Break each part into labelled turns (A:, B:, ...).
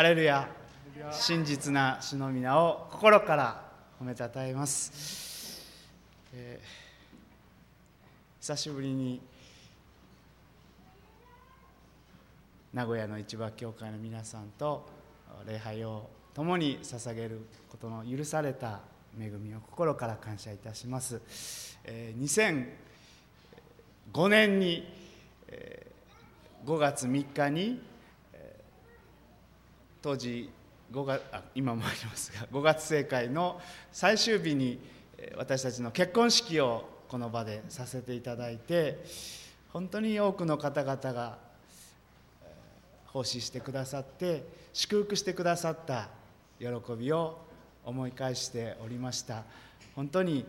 A: ハレルヤ真実な主の皆を心から褒めたたえます、えー、久しぶりに名古屋の市場教会の皆さんと礼拝を共に捧げることの許された恵みを心から感謝いたします、えー、2005年に、えー、5月3日に当時5月あ今もありますが5月正会の最終日に私たちの結婚式をこの場でさせていただいて本当に多くの方々が奉仕してくださって祝福してくださった喜びを思い返しておりました。本当に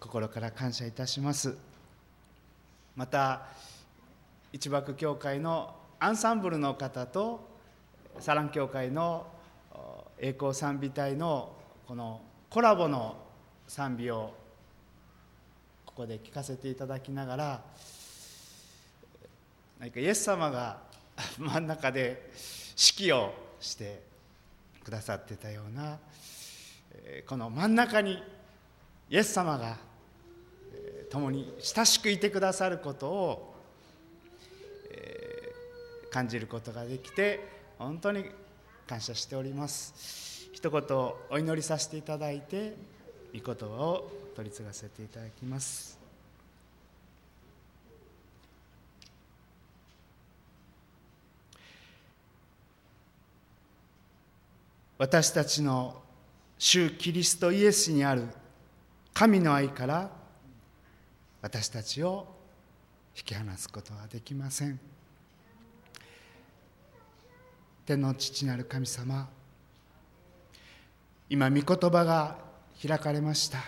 A: 心から感謝いたします。また一幕教会のアンサンブルの方とサラン教会の栄光賛美隊のこのコラボの賛美をここで聞かせていただきながら何かイエス様が真ん中で指揮をしてくださってたようなこの真ん中にイエス様が共に親しくいてくださることを感じることができて本当に感謝しております一言お祈りさせていただいて御言葉を取り継がせていただきます私たちの主キリストイエスにある神の愛から私たちを引き離すことはできません。天の父なる神様。今御言葉が開かれました。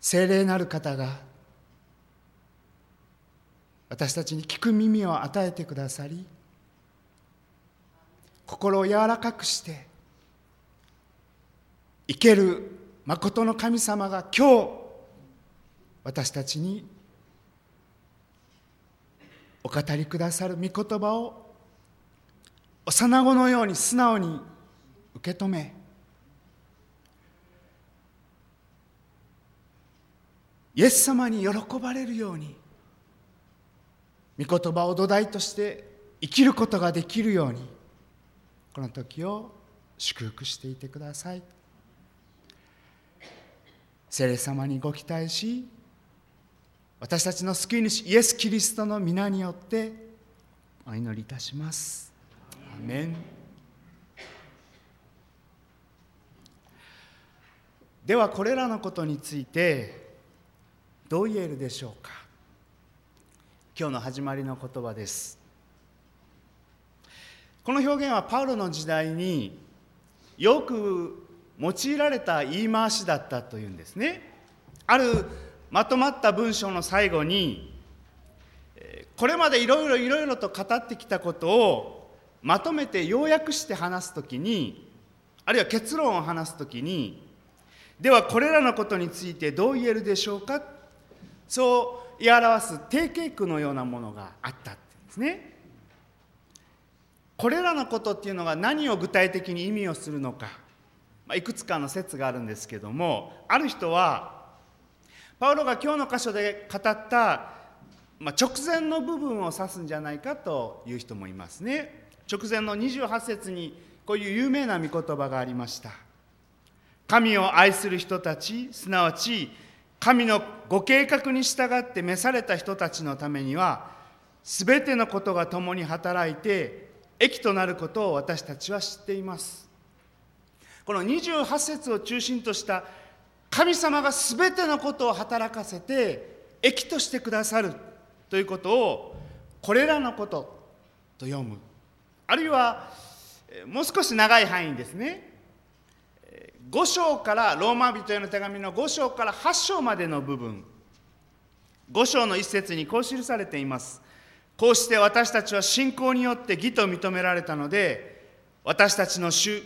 A: 聖霊なる方が私たちに聞く耳を与えてくださり心を柔らかくして生ける誠の神様が今日私たちにお語りくださる御言葉を幼子のように素直に受け止めイエス様に喜ばれるように御言葉を土台として生きることができるようにこの時を祝福していてください。聖霊様にご期待し私たちの救い主イエス・キリストの皆によってお祈りいたします。アメンではこれらのことについてどう言えるでしょうか。今日の始まりの言葉です。この表現はパウロの時代によく用いられた言い回しだったというんですね。あるまとまった文章の最後にこれまでいろいろいろいろと語ってきたことをまとめて要約して話す時にあるいは結論を話す時にではこれらのことについてどう言えるでしょうか？そう言い表す定型句のようなものがあったってんですね。これらのことっていうのが何を具体的に意味をするのか、まあ、いくつかの説があるんですけどもある人はパウロが今日の箇所で語った、まあ、直前の部分を指すんじゃないかという人もいますね。直前の28節にこういう有名な御言葉がありました。神を愛する人たちすなわち神のご計画に従って召された人たちのためには全てのことが共に働いて益となることを私たちは知っています。この28節を中心とした神様が全てのことを働かせて益としてくださるということをこれらのことと読む。あるいはもう少し長い範囲ですね。5章からローマ人への手紙の5章から8章までの部分。5章の一節にこう記されています。こうして私たちは信仰によって義と認められたので私たちの主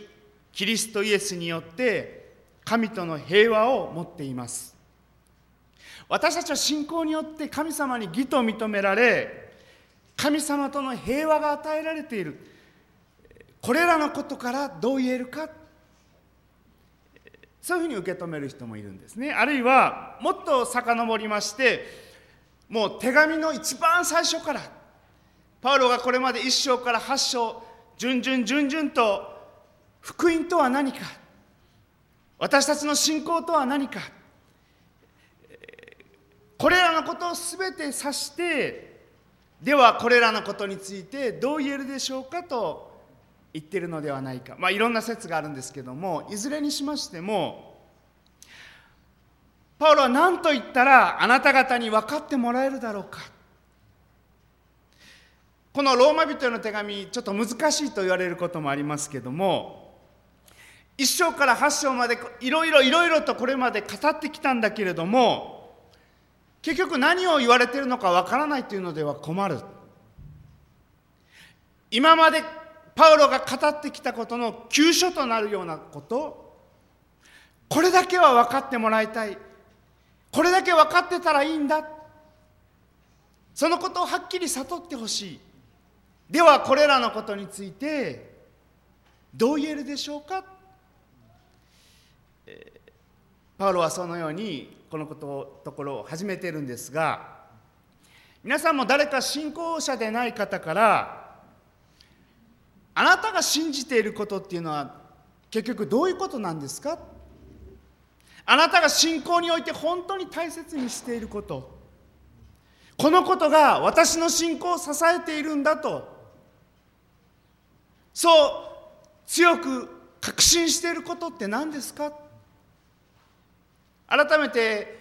A: キリストイエスによって神との平和を持っています。私たちは信仰によって神様に義と認められ神様との平和が与えられている。これらのことからどう言えるか。そういうふうに受け止める人もいるんですね。あるいはもっと遡りましてもう手紙の一番最初からパウロがこれまで1章から8章順々順々と福音とは何か私たちの信仰とは何か。これらのことを全て指してではこれらのことについてどう言えるでしょうかと言ってるのではないか。まあいろんな説があるんですけどもいずれにしましてもパウロは何と言ったらあなた方に分かってもらえるだろうか。このローマ人への手紙ちょっと難しいと言われることもありますけども1章から8章までいろいろいろいろとこれまで語ってきたんだけれども結局何を言われてるのかわからないというのでは困る。今までパウロが語ってきたことの急所となるようなことこれだけは分かってもらいたい。これだけ分かってたらいいんだ。そのことをはっきり悟ってほしい。ではこれらのことについてどう言えるでしょうか？パウロはそのようにこのことところを始めているんですが皆さんも誰か信仰者でない方からあなたが信じていることっていうのは結局どういうことなんですか？あなたが信仰において本当に大切にしていること。このことが私の信仰を支えているんだと。そう強く確信していることって何ですか？改めて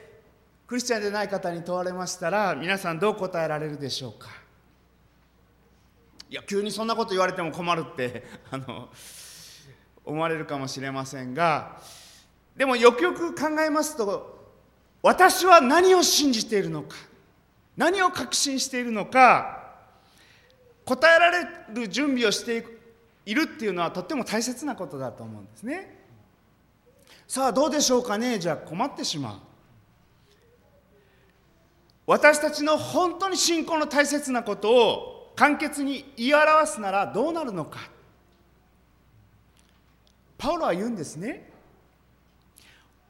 A: クリスチャンでない方に問われましたら皆さんどう答えられるでしょうか？いや急にそんなこと言われても困るって あの思われるかもしれませんがでもよくよく考えますと私は何を信じているのか何を確信しているのか答えられる準備をしているっていうのはとっても大切なことだと思うんですね。さあどうでしょうかね？じゃあ困ってしまう。私たちの本当に信仰の大切なことを簡潔に言い表すならどうなるのか。パウロは言うんですね。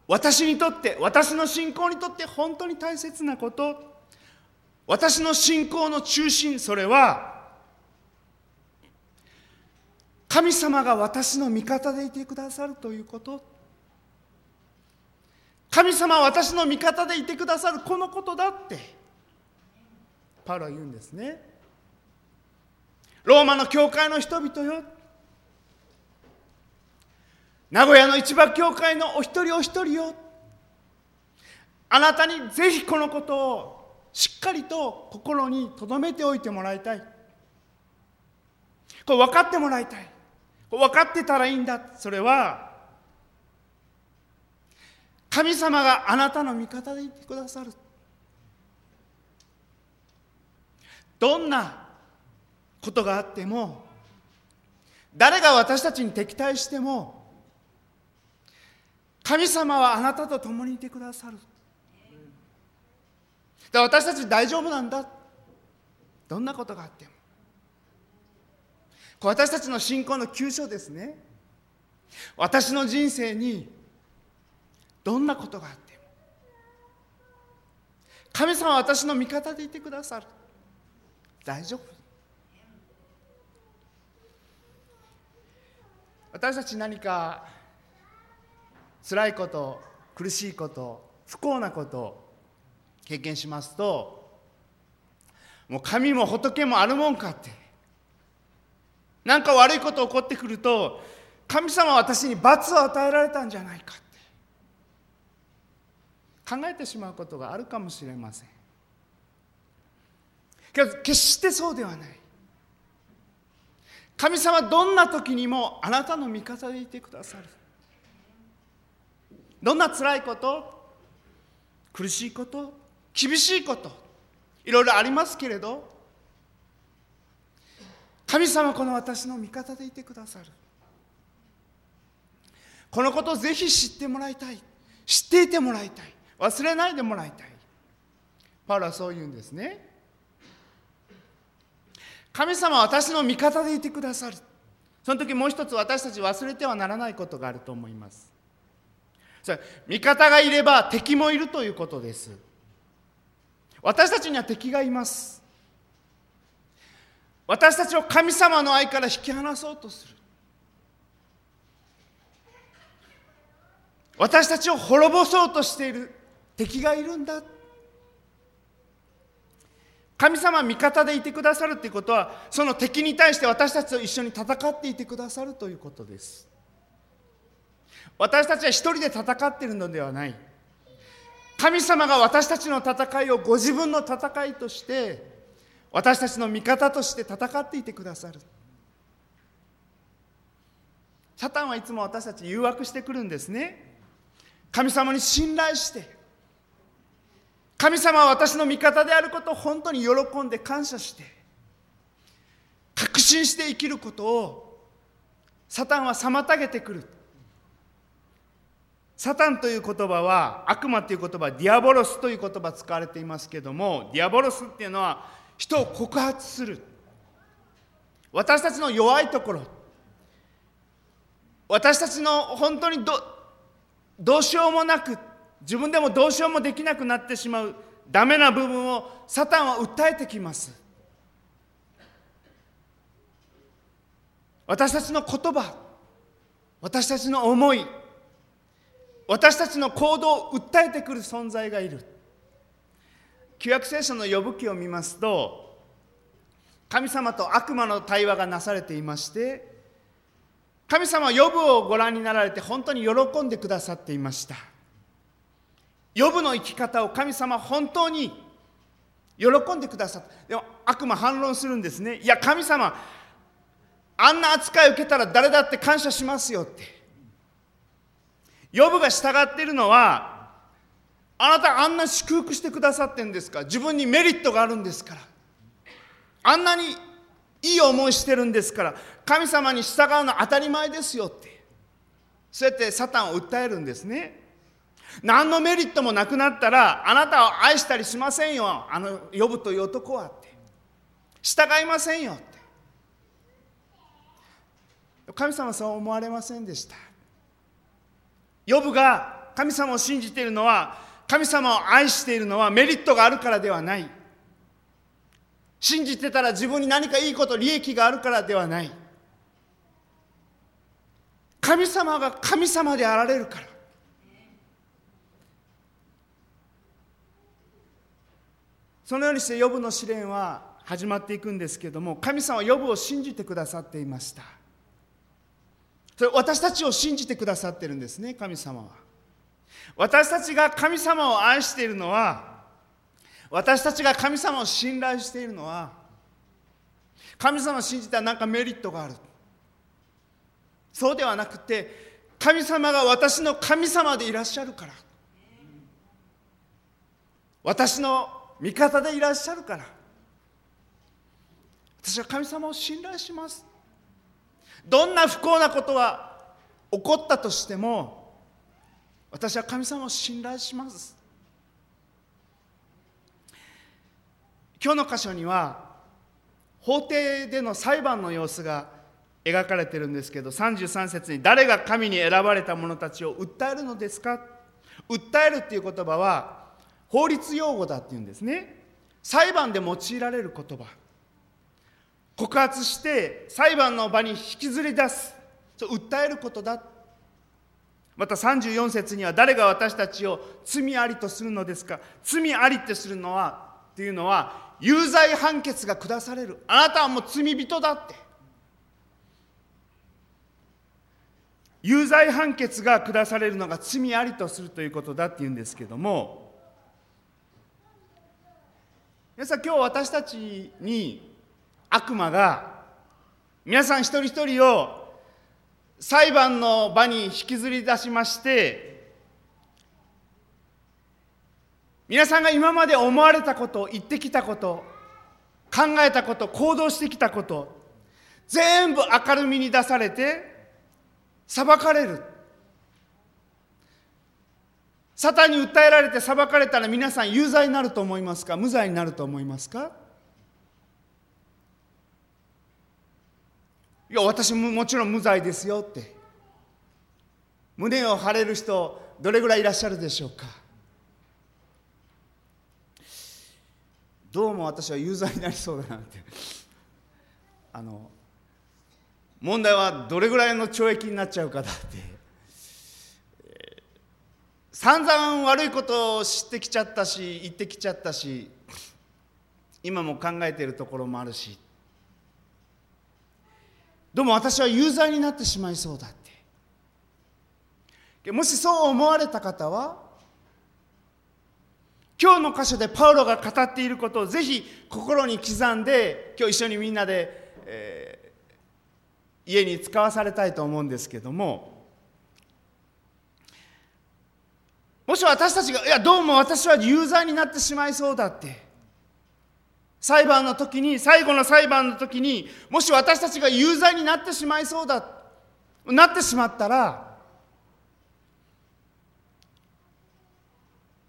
A: 私にとって私の信仰にとって本当に大切なこと。私の信仰の中心それは神様が私の味方でいてくださるということ。神様は私の味方でいてくださるこのことだって。パウロは言うんですね。ローマの教会の人々よ。名古屋の市場教会のお一人お一人よ。あなたにぜひこのことをしっかりと心に留めておいてもらいたい。これ分かってもらいたい。これ分かってたらいいんだ。それは神様があなたの味方でいてくださる。どんなことがあっても誰が私たちに敵対しても神様はあなたと共にいてくださる。私たち大丈夫なんだ。どんなことがあっても。私たちの信仰の急所ですね。私の人生にどんなことがあっても。神様は私の味方でいてくださる。大丈夫。私たち何か辛いこと苦しいこと不幸なことを経験しますともう神も仏もあるもんかって。何か悪いこと起こってくると神様は私に罰を与えられたんじゃないか。考えてしまうことがあるかもしれません。けど決してそうではない。神様どんな時にもあなたの味方でいてくださる。どんな辛いこと苦しいこと厳しいこといろいろありますけれど神様この私の味方でいてくださる。このことをぜひ知ってもらいたい。知っていてもらいたい。忘れないでもらいたい。パウロはそう言うんですね。神様は私の味方でいてくださる。その時もう一つ私たち忘れてはならないことがあると思います。それ味方がいれば敵もいるということです。私たちには敵がいます。私たちを神様の愛から引き離そうとする。私たちを滅ぼそうとしている。敵がいるんだ。神様は味方でいてくださるということはその敵に対して私たちと一緒に戦っていてくださるということです。私たちは一人で戦っているのではない。神様が私たちの戦いをご自分の戦いとして私たちの味方として戦っていてくださる。サタンはいつも私たち誘惑してくるんですね。神様に信頼して神様は私の味方であることを本当に喜んで感謝して確信して生きることをサタンは妨げてくる。サタンという言葉は悪魔という言葉διάβολος という言葉使われていますけどもδιάβολος っていうのは人を告発する。私たちの弱いところ。私たちの本当にどどうしようもなく自分でもどうしようもできなくなってしまうダメな部分をサタンは訴えてきます。私たちの言葉私たちの思い私たちの行動を訴えてくる存在がいる。旧約聖書の呼ぶ記を見ますと神様と悪魔の対話がなされていまして神様は呼ぶをご覧になられて本当に喜んでくださっていました。呼ぶの生き方を神様本当に喜んでくださった。でも悪魔反論するんですね。いや神様あんな扱いを受けたら誰だって感謝しますよって。呼ぶが従っているのはあなたあんな祝福してくださってるんですか。自分にメリットがあるんですから。あんなにいい思いしてるんですから。神様に従うのは当たり前ですよって。そうやってサタンを訴えるんですね。何のメリットもなくなったらあなたを愛したりしませんよ。あの呼ぶという男はって。従いませんよって。神様はそう思われませんでした。呼ぶが神様を信じているのは神様を愛しているのはメリットがあるからではない。信じてたら自分に何かいいこと利益があるからではない。神様が神様であられるから。そのようにしてヨブの試練は始まっていくんですけども神様はヨブを信じてくださっていました。それ私たちを信じてくださってるんですね神様は。私たちが神様を愛しているのは私たちが神様を信頼しているのは神様を信じたら何かメリットがある。そうではなくて神様が私の神様でいらっしゃるから。私の味方でいらっしゃるから。私は神様を信頼します。どんな不幸なことが起こったとしても私は神様を信頼します。今日の箇所には法廷での裁判の様子が描かれてるんですけど33節に「誰が神に選ばれた者たちを訴えるのですか?」訴えるっていう言葉は法律用語だっていうんですね。裁判で用いられる言葉。告発して裁判の場に引きずり出す。そう訴えることだ。また34節には誰が私たちを罪ありとするのですか？罪ありってするのはっていうのは有罪判決が下される。あなたはもう罪人だって。有罪判決が下されるのが罪ありとするということだっていうんですけども皆さん今日私たちに悪魔が皆さん一人一人を裁判の場に引きずり出しまして皆さんが今まで思われたこと言ってきたこと考えたこと行動してきたこと全部明るみに出されて裁かれる。サタンに訴えられて裁かれたら皆さん有罪になると思いますか？無罪になると思いますか？いや私ももちろん無罪ですよって。胸を張れる人どれぐらいいらっしゃるでしょうか？どうも私は有罪になりそうだなって。あの問題はどれぐらいの懲役になっちゃうかだって、散々悪いことを知ってきちゃったし言ってきちゃったし今も考えているところもあるし。どうも私は有罪になってしまいそうだって。もしそう思われた方は今日の箇所でパウロが語っていることをぜひ心に刻んで今日一緒にみんなで、えー、家に使わされたいと思うんですけどももし私たちがいやどうも私は有罪になってしまいそうだって。裁判の時に最後の裁判の時にもし私たちが有罪になってしまいそうだなってしまったら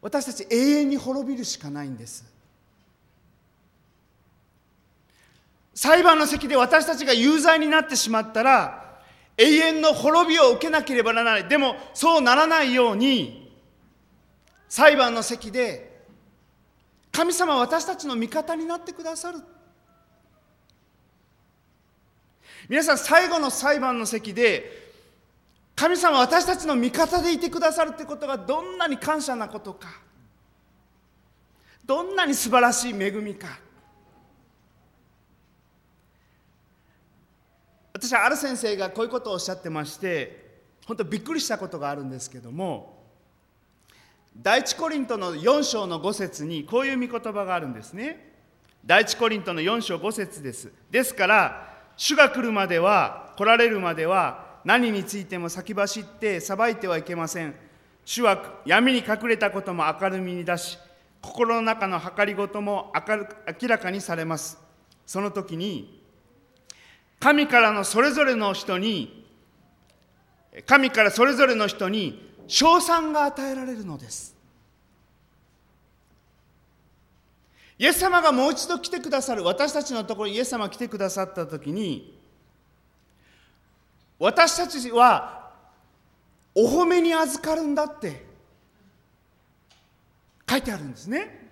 A: 私たち永遠に滅びるしかないんです。裁判の席で私たちが有罪になってしまったら永遠の滅びを受けなければならない。でもそうならないように裁判の席で神様私たちの味方になってくださる。皆さん最後の裁判の席で神様私たちの味方でいてくださるってことがどんなに感謝なことか。どんなに素晴らしい恵みか。私はある先生がこういうことをおっしゃってまして本当びっくりしたことがあるんですけども第一コリントの4章の5節にこういう御言葉があるんですね。第一コリントの4章5節です。ですから主が来るまでは来られるまでは何についても先走って裁いてはいけません。主は闇に隠れたことも明るみに出し心の中の計りごとも明らかにされます。その時に神からのそれぞれの人に神からそれぞれの人に賞賛が与えられるのです。イエス様がもう一度来てくださる私たちのところにイエス様が来てくださった時に私たちはお褒めに預かるんだって書いてあるんですね。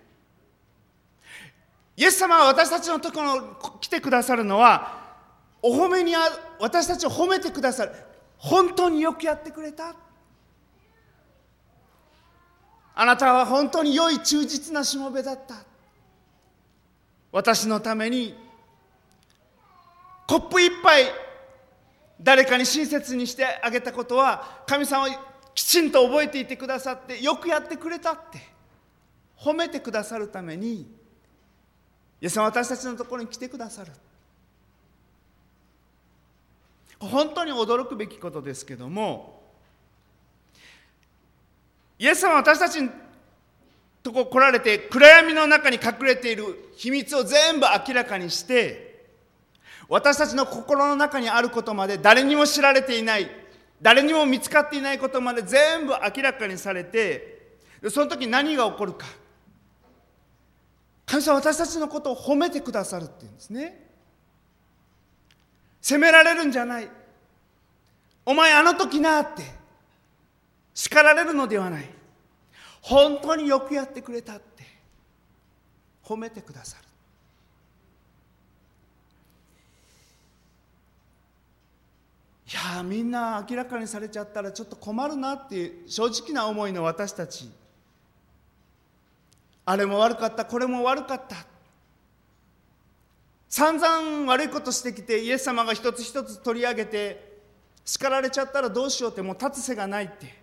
A: イエス様は私たちのところに来てくださるのはお褒めにあ私たちを褒めてくださる本当によくやってくれた。あなたは本当に良い忠実なしもべだった。私のためにコップ一杯誰かに親切にしてあげたことは神様はきちんと覚えていてくださってよくやってくれたって褒めてくださるためにイエス様私たちのところに来てくださる。本当に驚くべきことですけどもイエス様は私たちのとこ来られて暗闇の中に隠れている秘密を全部明らかにして私たちの心の中にあることまで誰にも知られていない誰にも見つかっていないことまで全部明らかにされてその時何が起こるか。神様は私たちのことを褒めてくださるっていうんですね。責められるんじゃない。お前あの時なって。叱られるのではない。本当によくやってくれたって。褒めてくださる。いやみんな明らかにされちゃったらちょっと困るなっていう正直な思いの私たち。あれも悪かったこれも悪かった。散々悪いことしてきてイエス様が一つ一つ取り上げて叱られちゃったらどうしようってもう立つ瀬がないって。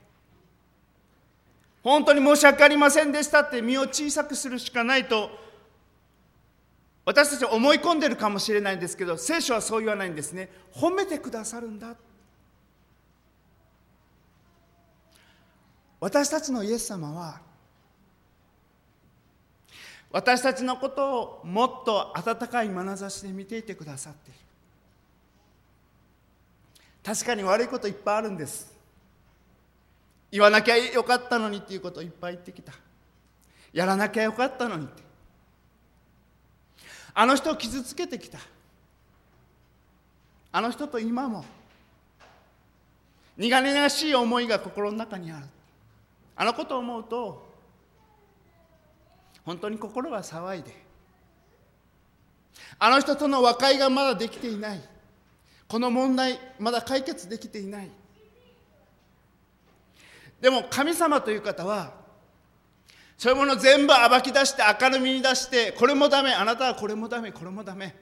A: 本当に申し訳ありませんでしたって身を小さくするしかないと私たち思い込んでるかもしれないんですけど聖書はそう言わないんですね。褒めてくださるんだ。私たちのイエス様は私たちのことをもっと温かい眼差しで見ていてくださっている。確かに悪いこといっぱいあるんです。言わなきゃよかったのにっていうことをいっぱい言ってきた。やらなきゃよかったのにって。あの人を傷つけてきた。あの人と今も。苦々しい思いが心の中にある。あのことを思うと本当に心が騒いで。あの人との和解がまだできていない。この問題まだ解決できていない。でも神様という方はそういうもの全部暴き出して明るみに出してこれもダメあなたはこれもダメこれもダメ。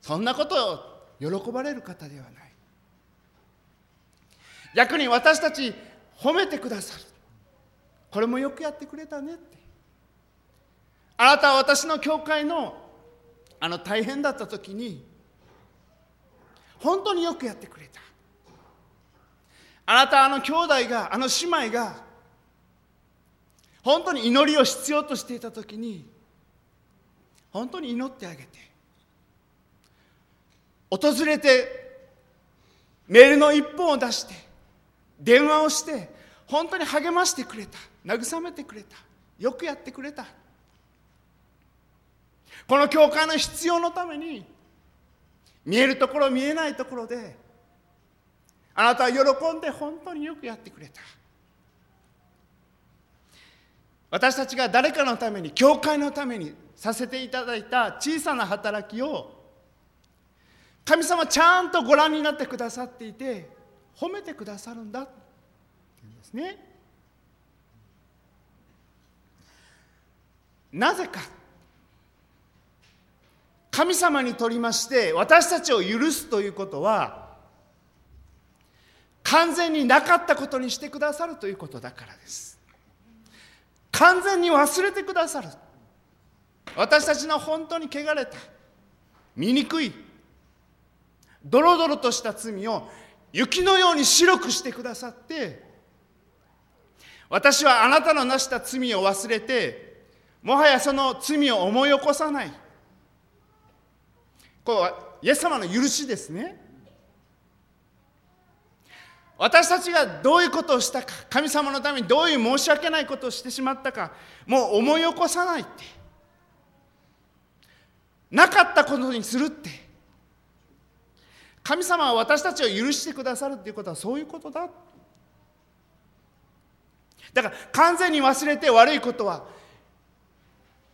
A: そんなことを喜ばれる方ではない。逆に私たち褒めてくださる。これもよくやってくれたねって。あなたは私の教会のあの大変だった時に本当によくやってくれた。あなたあの兄弟があの姉妹が本当に祈りを必要としていた時に本当に祈ってあげて訪れてメールの一本を出して電話をして本当に励ましてくれた慰めてくれたよくやってくれた。この教会の必要のために見えるところ見えないところであなたは喜んで本当によくやってくれた。私たちが誰かのために教会のためにさせていただいた小さな働きを神様ちゃんとご覧になってくださっていて褒めてくださるんだって言うんですね。なぜか神様にとりまして私たちを許すということは完全になかったことにしてくださるということだからです。完全に忘れてくださる。私たちの本当に汚れた醜いドロドロとした罪を雪のように白くしてくださって私はあなたのなした罪を忘れてもはやその罪を思い起こさない。これはイエス様の許しですね。私たちがどういうことをしたか神様のためにどういう申し訳ないことをしてしまったかもう思い起こさないって。なかったことにするって。神様は私たちを許してくださるっていうことはそういうことだ。だから完全に忘れて悪いことは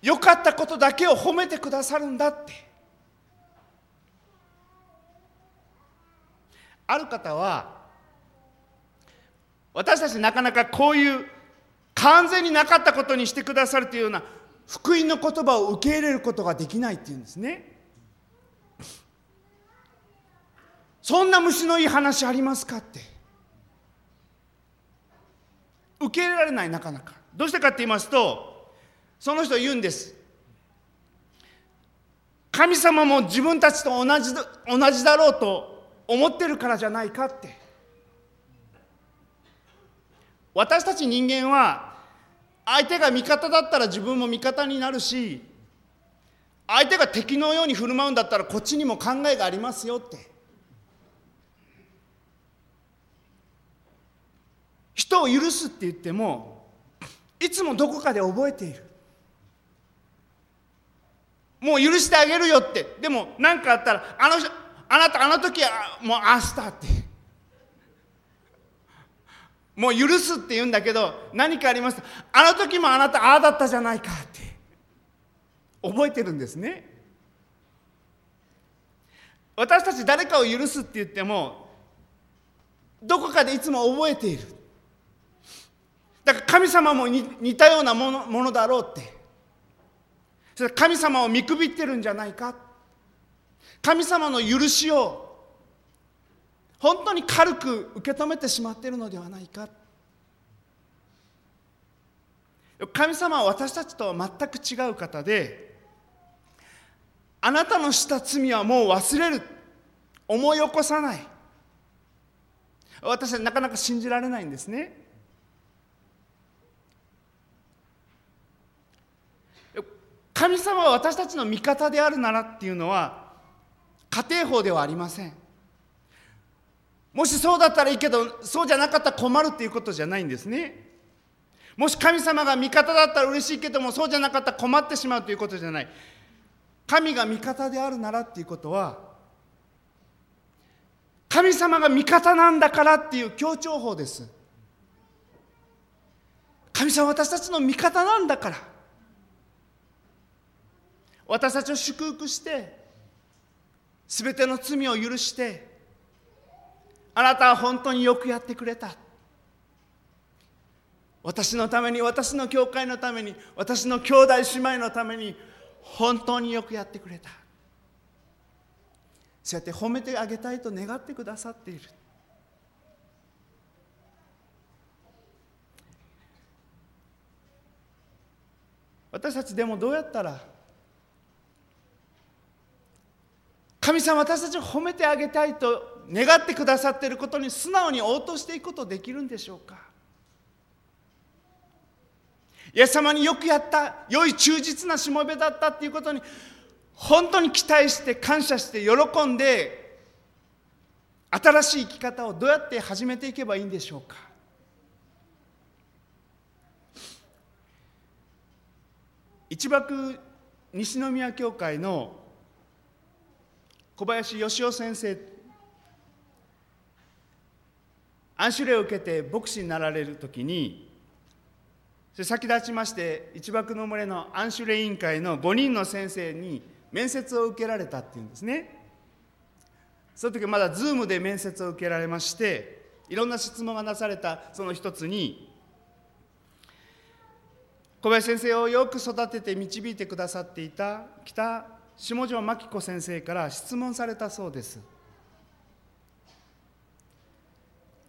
A: 良かったことだけを褒めてくださるんだって。ある方は私たちなかなかこういう完全になかったことにしてくださるというような福音の言葉を受け入れることができないっていうんですね。そんな虫のいい話ありますかって。受け入れられないなかなか。どうしてかって言いますとその人言うんです。神様も自分たちと同じ同じだろうと思ってるからじゃないかって。私たち人間は相手が味方だったら自分も味方になるし相手が敵のように振る舞うんだったらこっちにも考えがありますよって。人を許すって言ってもいつもどこかで覚えている。もう許してあげるよって。でも何かあったらあのあなたあの時はもう明日って。もう許すって言うんだけど何かあります。あの時もあなたああだったじゃないかって。覚えてるんですね。私たち誰かを許すって言ってもどこかでいつも覚えている。だから神様も似たようなものものだろうって。それ神様を見くびってるんじゃないか。神様の許しを本当に軽く受け止めてしまっているのではないか。神様は私たちとは全く違う方であなたのした罪はもう忘れる。思い起こさない。私はなかなか信じられないんですね。神様は私たちの味方であるならっていうのは家庭法ではありません。もしそうだったらいいけどそうじゃなかったら困るっていうことじゃないんですね。もし神様が味方だったら嬉しいけどもそうじゃなかったら困ってしまうということじゃない。神が味方であるならっていうことは神様が味方なんだからっていう強調法です。神様私たちの味方なんだから。私たちを祝福して全ての罪を許してあなたは本当によくやってくれた。私のために私の教会のために私の兄弟姉妹のために本当によくやってくれた。そうやって褒めてあげたいと願ってくださっている。私たちでもどうやったら神様私たちを褒めてあげたいと願ってくださっていることに素直に応答していくことできるんでしょうか？イエス様によくやった良い忠実なしもべだったっていうことに本当に期待して感謝して喜んで新しい生き方をどうやって始めていけばいいんでしょうか？一幕西宮教会の小林義雄先生安守礼を受けて牧師になられる時に先立ちまして一幕の群れの安守礼委員会の5人の先生に面接を受けられたっていうんですね。その時まだ Zoom で面接を受けられましていろんな質問がなされたその一つに小林先生をよく育てて導いてくださっていた北下條真紀子先生から質問されたそうです。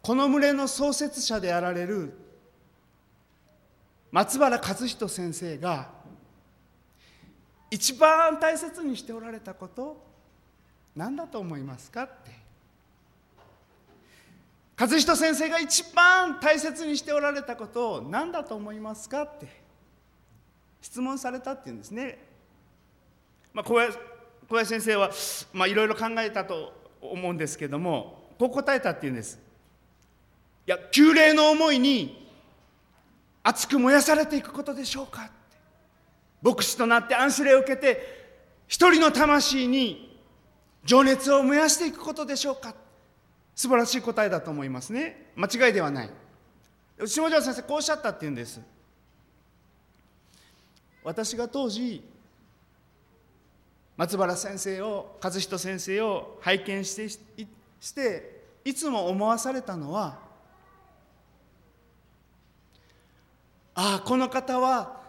A: この群れの創設者であられる松原和人先生が一番大切にしておられたこと何だと思いますかって。和人先生が一番大切にしておられたことを何だと思いますかって質問されたっていうんですね。まあ、小林小林先生は、まあ、いろいろ考えたと思うんですけどもこう答えたっていうんです。や旧礼の思いに熱く燃やされていくことでしょうか牧師となって安守礼を受けて一人の魂に情熱を燃やしていくことでしょうか素晴らしい答えだと思いますね。間違いではない。下條先生こうおっしゃったっていうんです。私が当時松原先生を和人先生を拝見してしていつも思わされたのはああこの方は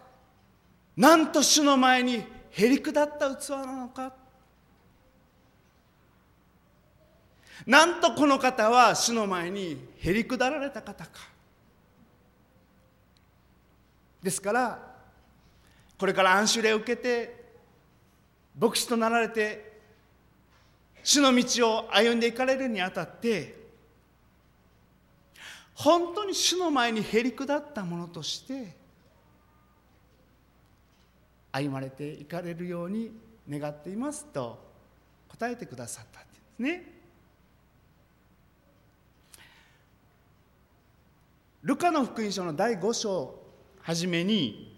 A: なんと主の前にへりくだった器なのか。なんとこの方は主の前にへりくだられた方か。ですからこれから安守礼を受けて牧師となられて主の道を歩んでいかれるにあたって本当に主の前にへりくだったものとして歩まれていかれるように願っていますと答えてくださったんですね。ルカの福音書の第5章はじめに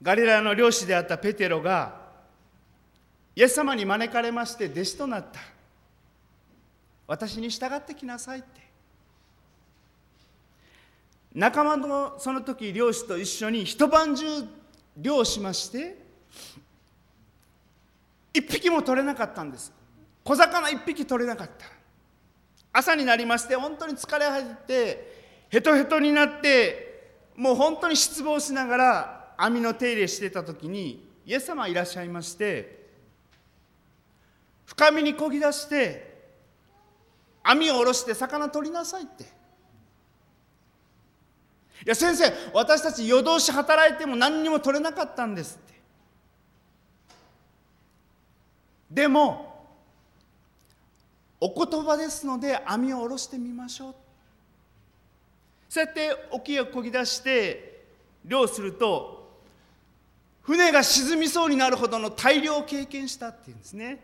A: ガリラの漁師であったペテロがイエス様に招かれまして弟子となった私に従ってきなさいって仲間のその時漁師と一緒に一晩中漁しまして一匹も取れなかったんです。小魚一匹取れなかった。朝になりまして本当に疲れ果ててヘトヘトになってもう本当に失望しながら網の手入れしてた時にイエス様いらっしゃいまして深みにこぎ出して網を下ろして魚取りなさいって。いや先生私たち夜通し働いても何にも取れなかったんですって。でもお言葉ですので網を下ろしてみましょう。そうやって沖をこぎ出して漁すると船が沈みそうになるほどの大量を経験したっていうんですね。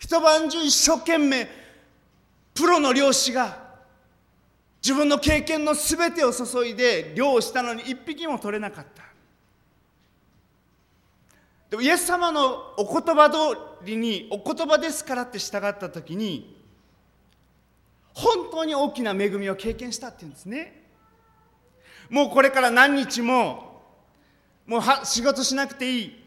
A: 一晩中一生懸命プロの漁師が自分の経験の全てを注いで漁をしたのに一匹も取れなかった。でもイエス様のお言葉通りにお言葉ですからって従った時に本当に大きな恵みを経験したっていうんですね。もうこれから何日ももうは仕事しなくていい。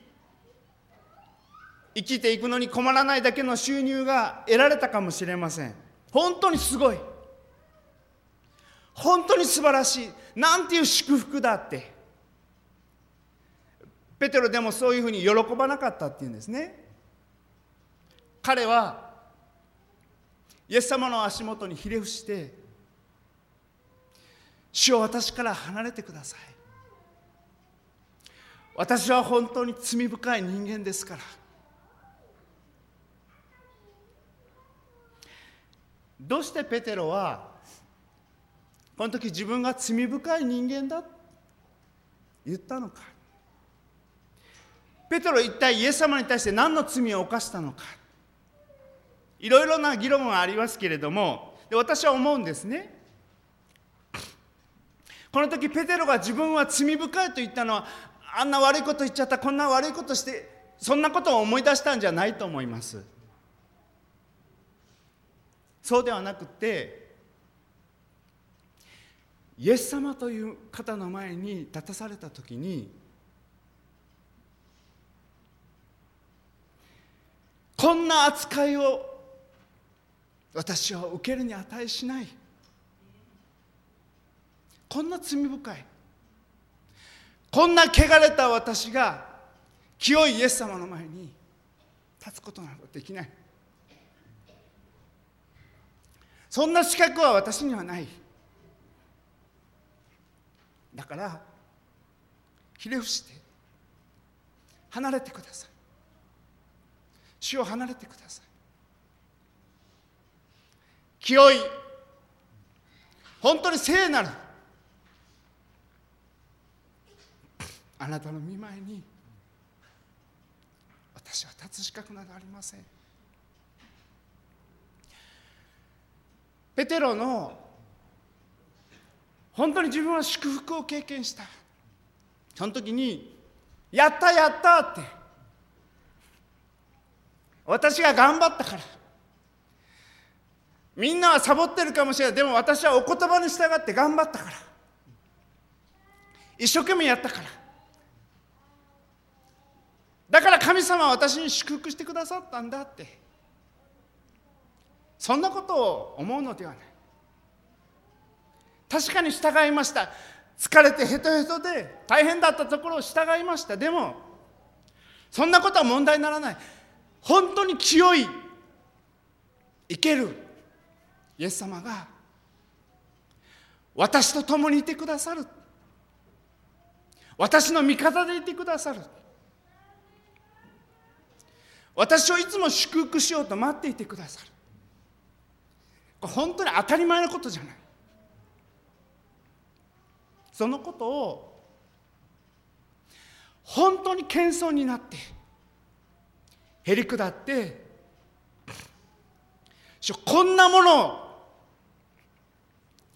A: 生きていくのに困らないだけの収入が得られたかもしれません。本当にすごい。本当に素晴らしい。なんていう祝福だって。ペテロでもそういうふうに喜ばなかったっていうんですね。彼はイエス様の足元にひれ伏して主を私から離れてください。私は本当に罪深い人間ですから。どうしてペテロはこの時自分が罪深い人間だ言ったのか。ペテロ一体イエス様に対して何の罪を犯したのか。いろいろな議論がありますけれどもで私は思うんですね。この時ペテロが自分は罪深いと言ったのはあんな悪いこと言っちゃったこんな悪いことしてそんなことを思い出したんじゃないと思います。そうではなくてイエス様という方の前に立たされた時にこんな扱いを私は受けるに値しない。こんな罪深い。こんな汚れた私が清いイエス様の前に立つことなどできない。そんな資格は私にはない。だからひれ伏して離れてください。主を離れてください。清い本当に聖なるあなたの見舞いに私は立つ資格などありません。ペテロの本当に自分は祝福を経験した。その時に「やったやった」って。私が頑張ったから。みんなはサボってるかもしれない。でも私はお言葉に従って頑張ったから。一生懸命やったから。だから神様は私に祝福してくださったんだって。そんなことを思うのではない。確かに従いました。疲れてヘトヘトで大変だったところを従いました。でもそんなことは問題にならない。本当に清い生けるイエス様が私と共にいてくださる。私の味方でいてくださる。私をいつも祝福しようと待っていてくださる。本当に当たり前のことじゃない。そのことを本当に謙遜になってへりくだってこんなものを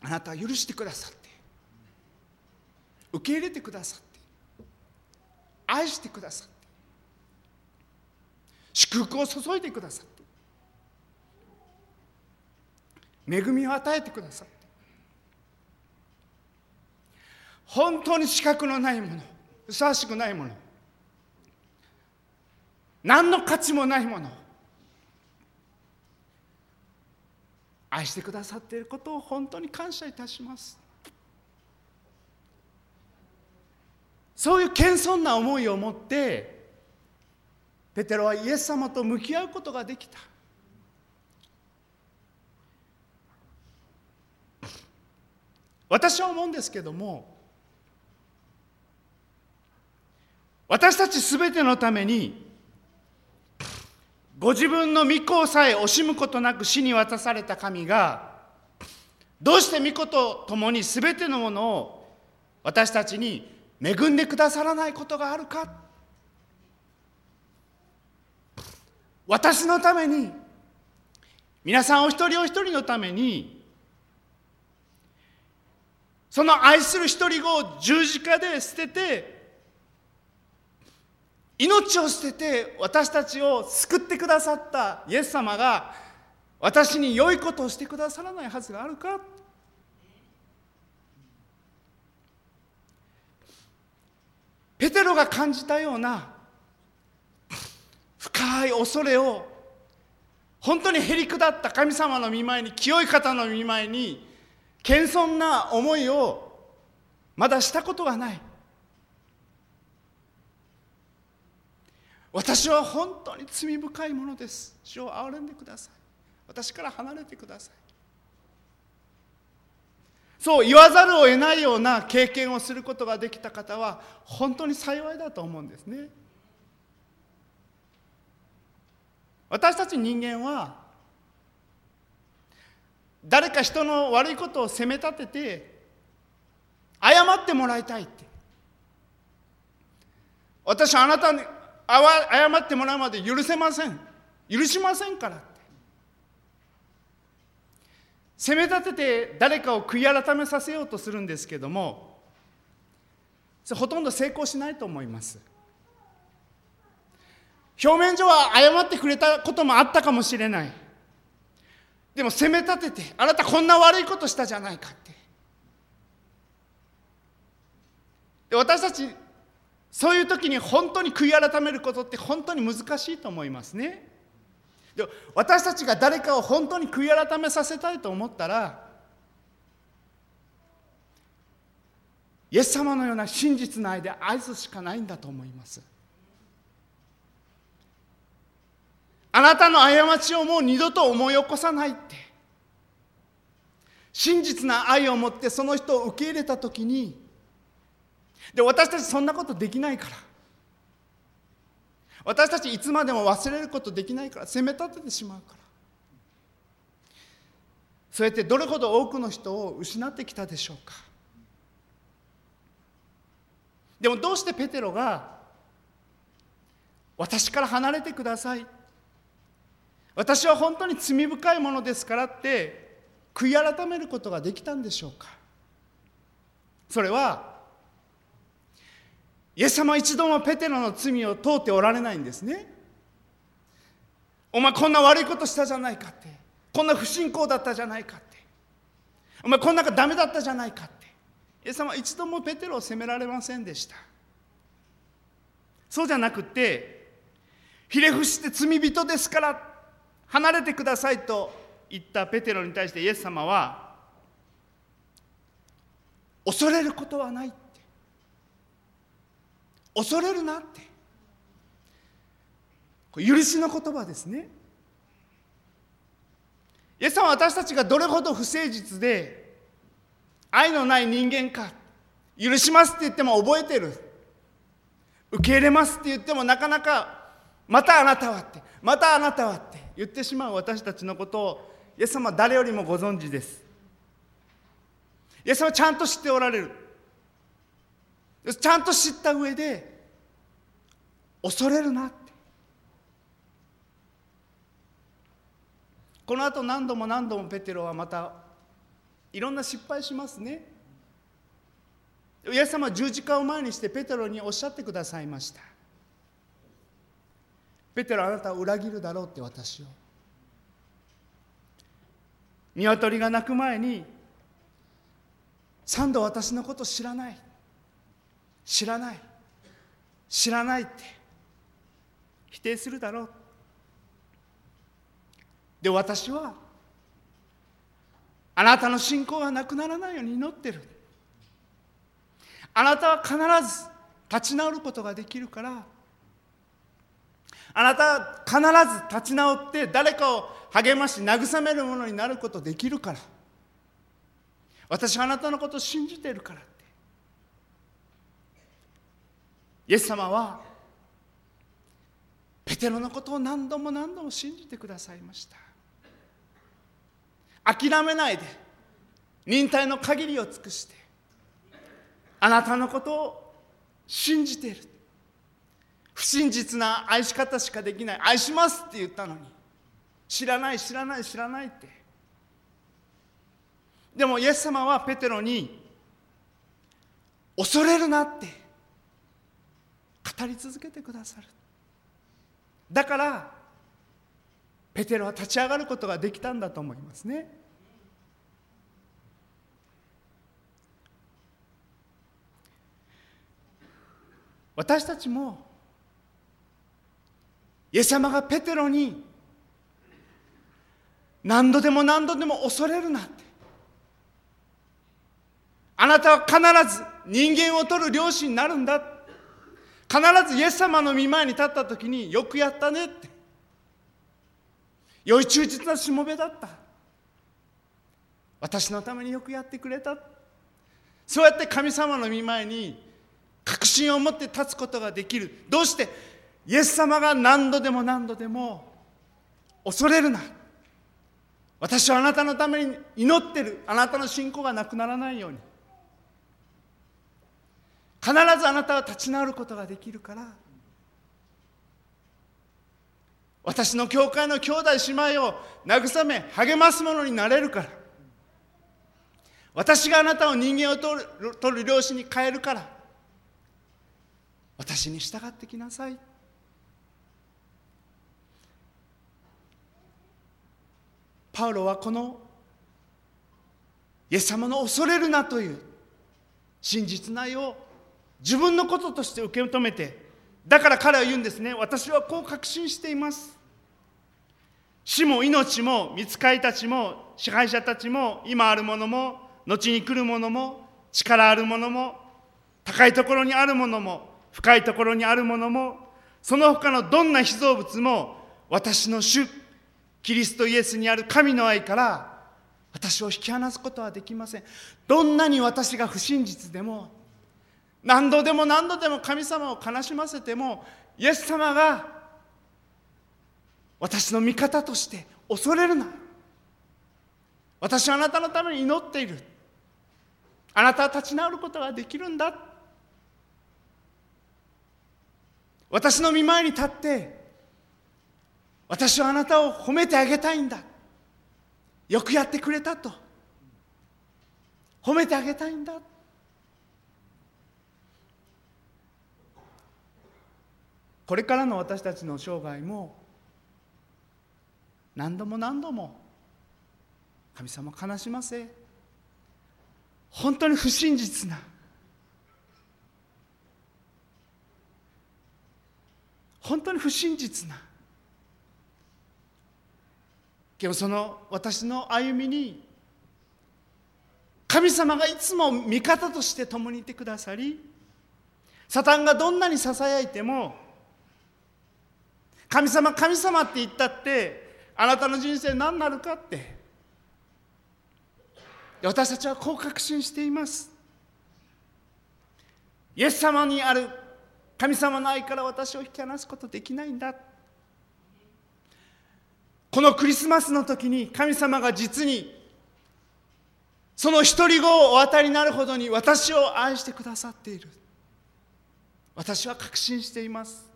A: あなたは許してくださって受け入れてくださって愛してくださって祝福を注いでくださって恵みを与えてくださって本当に資格のないものふさわしくないもの何の価値もないもの愛してくださっていることを本当に感謝いたします。そういう謙遜な思いを持ってペテロはイエス様と向き合うことができた。私は思うんですけども私たち全てのためにご自分の御子さえ惜しむことなく死に渡された神がどうして御子と共に全てのものを私たちに恵んでくださらないことがあるか。私のために皆さんお一人お一人のためにその愛する一人子を十字架で捨てて命を捨てて私たちを救ってくださったイエス様が私に良いことをしてくださらないはずがあるか？ペテロが感じたような深い恐れを本当にへりくだった神様の見舞いに清い方の見舞いに謙遜な思いをまだしたことがない。私は本当に罪深いものです。主を憐れんでください。私から離れてください。そう言わざるを得ないような経験をすることができた方は本当に幸いだと思うんですね。私たち人間は誰か人の悪いことを責め立てて謝ってもらいたいって。私あなたに謝ってもらうまで許せません。許しませんからって。責め立てて誰かを悔い改めさせようとするんですけどもほとんど成功しないと思います。表面上は謝ってくれたこともあったかもしれない。でも責め立ててあなたこんな悪いことしたじゃないかって。私たちそういう時に本当に悔い改めることって本当に難しいと思いますね。で私たちが誰かを本当に悔い改めさせたいと思ったらイエス様のような真実の愛で愛すしかないんだと思います。あなたの過ちをもう二度と思い起こさないって。真実な愛を持ってその人を受け入れた時にで私たちそんなことできないから。私たちいつまでも忘れることできないから。責め立ててしまうから。そうやってどれほど多くの人を失ってきたでしょうか。でもどうしてペテロが私から離れてください。私は本当に罪深いものですからって悔い改めることができたんでしょうか。それはイエス様一度もペテロの罪を問うておられないんですね。お前こんな悪いことしたじゃないかって。こんな不信仰だったじゃないかって。お前こんながダメだったじゃないかって。イエス様は一度もペテロを責められませんでした。そうじゃなくてひれ伏して罪人ですから離れてくださいと言ったペテロに対してイエス様は恐れることはない。恐れるなって。許しの言葉ですね。イエス様は私たちがどれほど不誠実で愛のない人間か許しますって言っても覚えてる。受け入れますって言ってもなかなかまたあなたはってまたあなたはって言ってしまう私たちのことをイエス様は誰よりもご存知です。イエス様はちゃんと知っておられる。ちゃんと知った上で恐れるなって。このあと何度も何度もペテロはまたいろんな失敗しますね。イエス様は十字架を前にしてペテロにおっしゃってくださいました。ペテロあなたを裏切るだろうって私を。鶏が鳴く前に三度私のこと知らない。知らない。知らないって。否定するだろう。で私はあなたの信仰がなくならないように祈ってる。あなたは必ず立ち直ることができるから。あなたは必ず立ち直って誰かを励まし慰めるものになることできるから。私はあなたのことを信じてるからってイエス様はペテロのことを何度も何度も信じてくださいました。諦めないで忍耐の限りを尽くしてあなたのことを信じている。不真実な愛し方しかできない。愛しますって言ったのに知らない知らない知らないって。でもイエス様はペテロに恐れるなって語り続けてくださる。だからペテロは立ち上がることができたんだと思いますね。私たちもイエス様がペテロに何度でも何度でも恐れるなって。あなたは必ず人間を取る漁師になるんだ必ずイエス様の御前に立った時によくやったねって。良い忠実なしもべだった。私のためによくやってくれた。そうやって神様の御前に確信を持って立つことができる。どうしてイエス様が何度でも何度でも恐れるな。私はあなたのために祈ってる。あなたの信仰がなくならないように。必ずあなたは立ち直ることができるから。私の教会の兄弟姉妹を慰め励ますものになれるから。私があなたを人間を取る取る漁師に変えるから。私に従ってきなさい。パウロはこのイエス様の恐れるなという真実内を自分のこととして受け止めてだから彼は言うんですね私はこう確信しています。死も命も見つかりたちも支配者たちも今あるものも後に来るものも力あるものも高いところにあるものも深いところにあるものもその他のどんな被造物も私の主キリストイエスにある神の愛から私を引き離すことはできません。どんなに私が不真実でも何度でも何度でも神様を悲しませてもイエス様が私の味方として恐れるな。私はあなたのために祈っている。あなたは立ち直ることができるんだ。私の見前に立って私はあなたを褒めてあげたいんだ。よくやってくれたと。褒めてあげたいんだ。これからの私たちの生涯も何度も何度も神様悲しませ。本当に不真実な。本当に不真実な。今日その私の歩みに神様がいつも味方として共にいてくださりサタンがどんなにささやいても神様神様って言ったってあなたの人生何なるかって。私たちはこう確信しています。イエス様にある神様の愛から私を引き離すことできないんだ。このクリスマスの時に神様が実にその独り子をお与えになるほどに私を愛してくださっている。私は確信しています。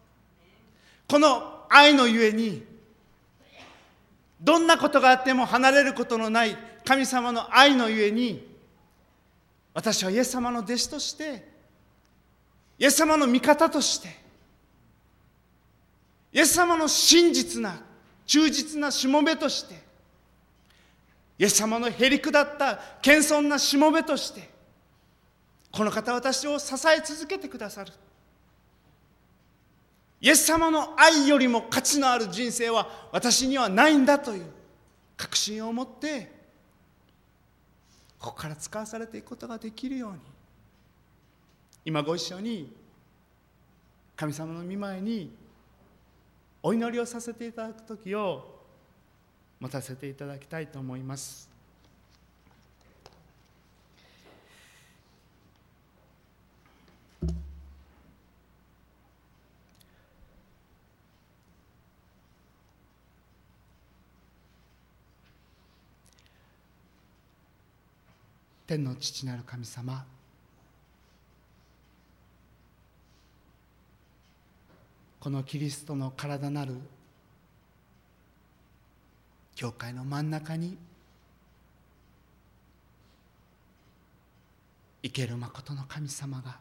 A: この愛のゆえにどんなことがあっても離れることのない神様の愛のゆえに私はイエス様の弟子としてイエス様の味方としてイエス様の真実な忠実なしもべとしてイエス様のへりくだった謙遜なしもべとしてこの方私を支え続けてくださる。イエス様の愛よりも価値のある人生は私にはないんだという確信を持ってここから使わされていくことができるように今ご一緒に神様の御前にお祈りをさせていただく時を持たせていただきたいと思います。天の父なる神様。このキリストの体なる教会の真ん中に生ける誠の神様が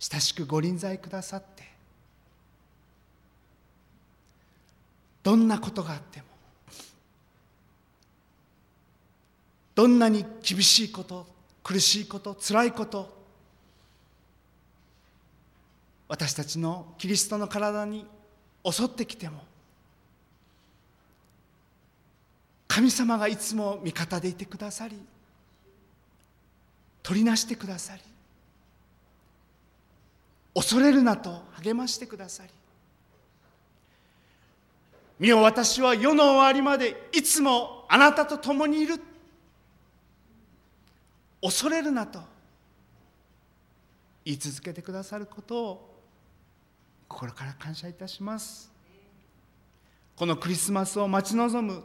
A: 親しくご臨在くださってどんなことがあってもどんなに厳しいこと苦しいことつらいこと私たちのキリストの体に襲ってきても神様がいつも味方でいてくださり取りなしてくださり恐れるなと励ましてくださり見よ私は世の終わりまでいつもあなたと共にいる。恐れるなと。言い続けてくださることを心から感謝いたします。このクリスマスを待ち望む。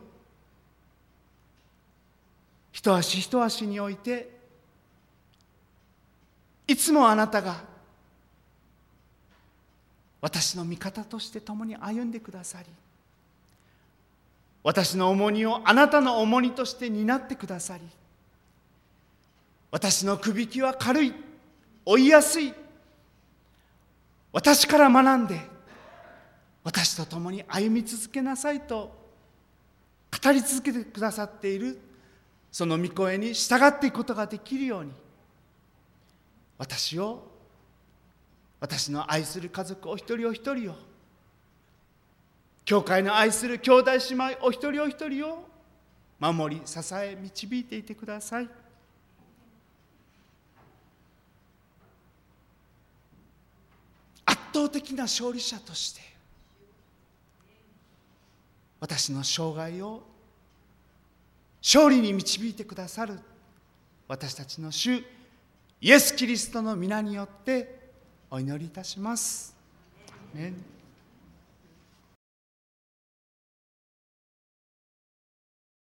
A: 一足一足においていつもあなたが私の味方として共に歩んでくださり私の重荷をあなたの重荷として担ってくださり私のくびきは軽い。追いやすい。私から学んで私と共に歩み続けなさいと語り続けてくださっているその御声に従っていくことができるように私を私の愛する家族お一人お一人を教会の愛する兄弟姉妹お一人お一人を守り支え導いていてください。倒的な勝利者として私の生涯を勝利に導いてくださる私たちの主イエス・キリストの皆によってお祈りいたします。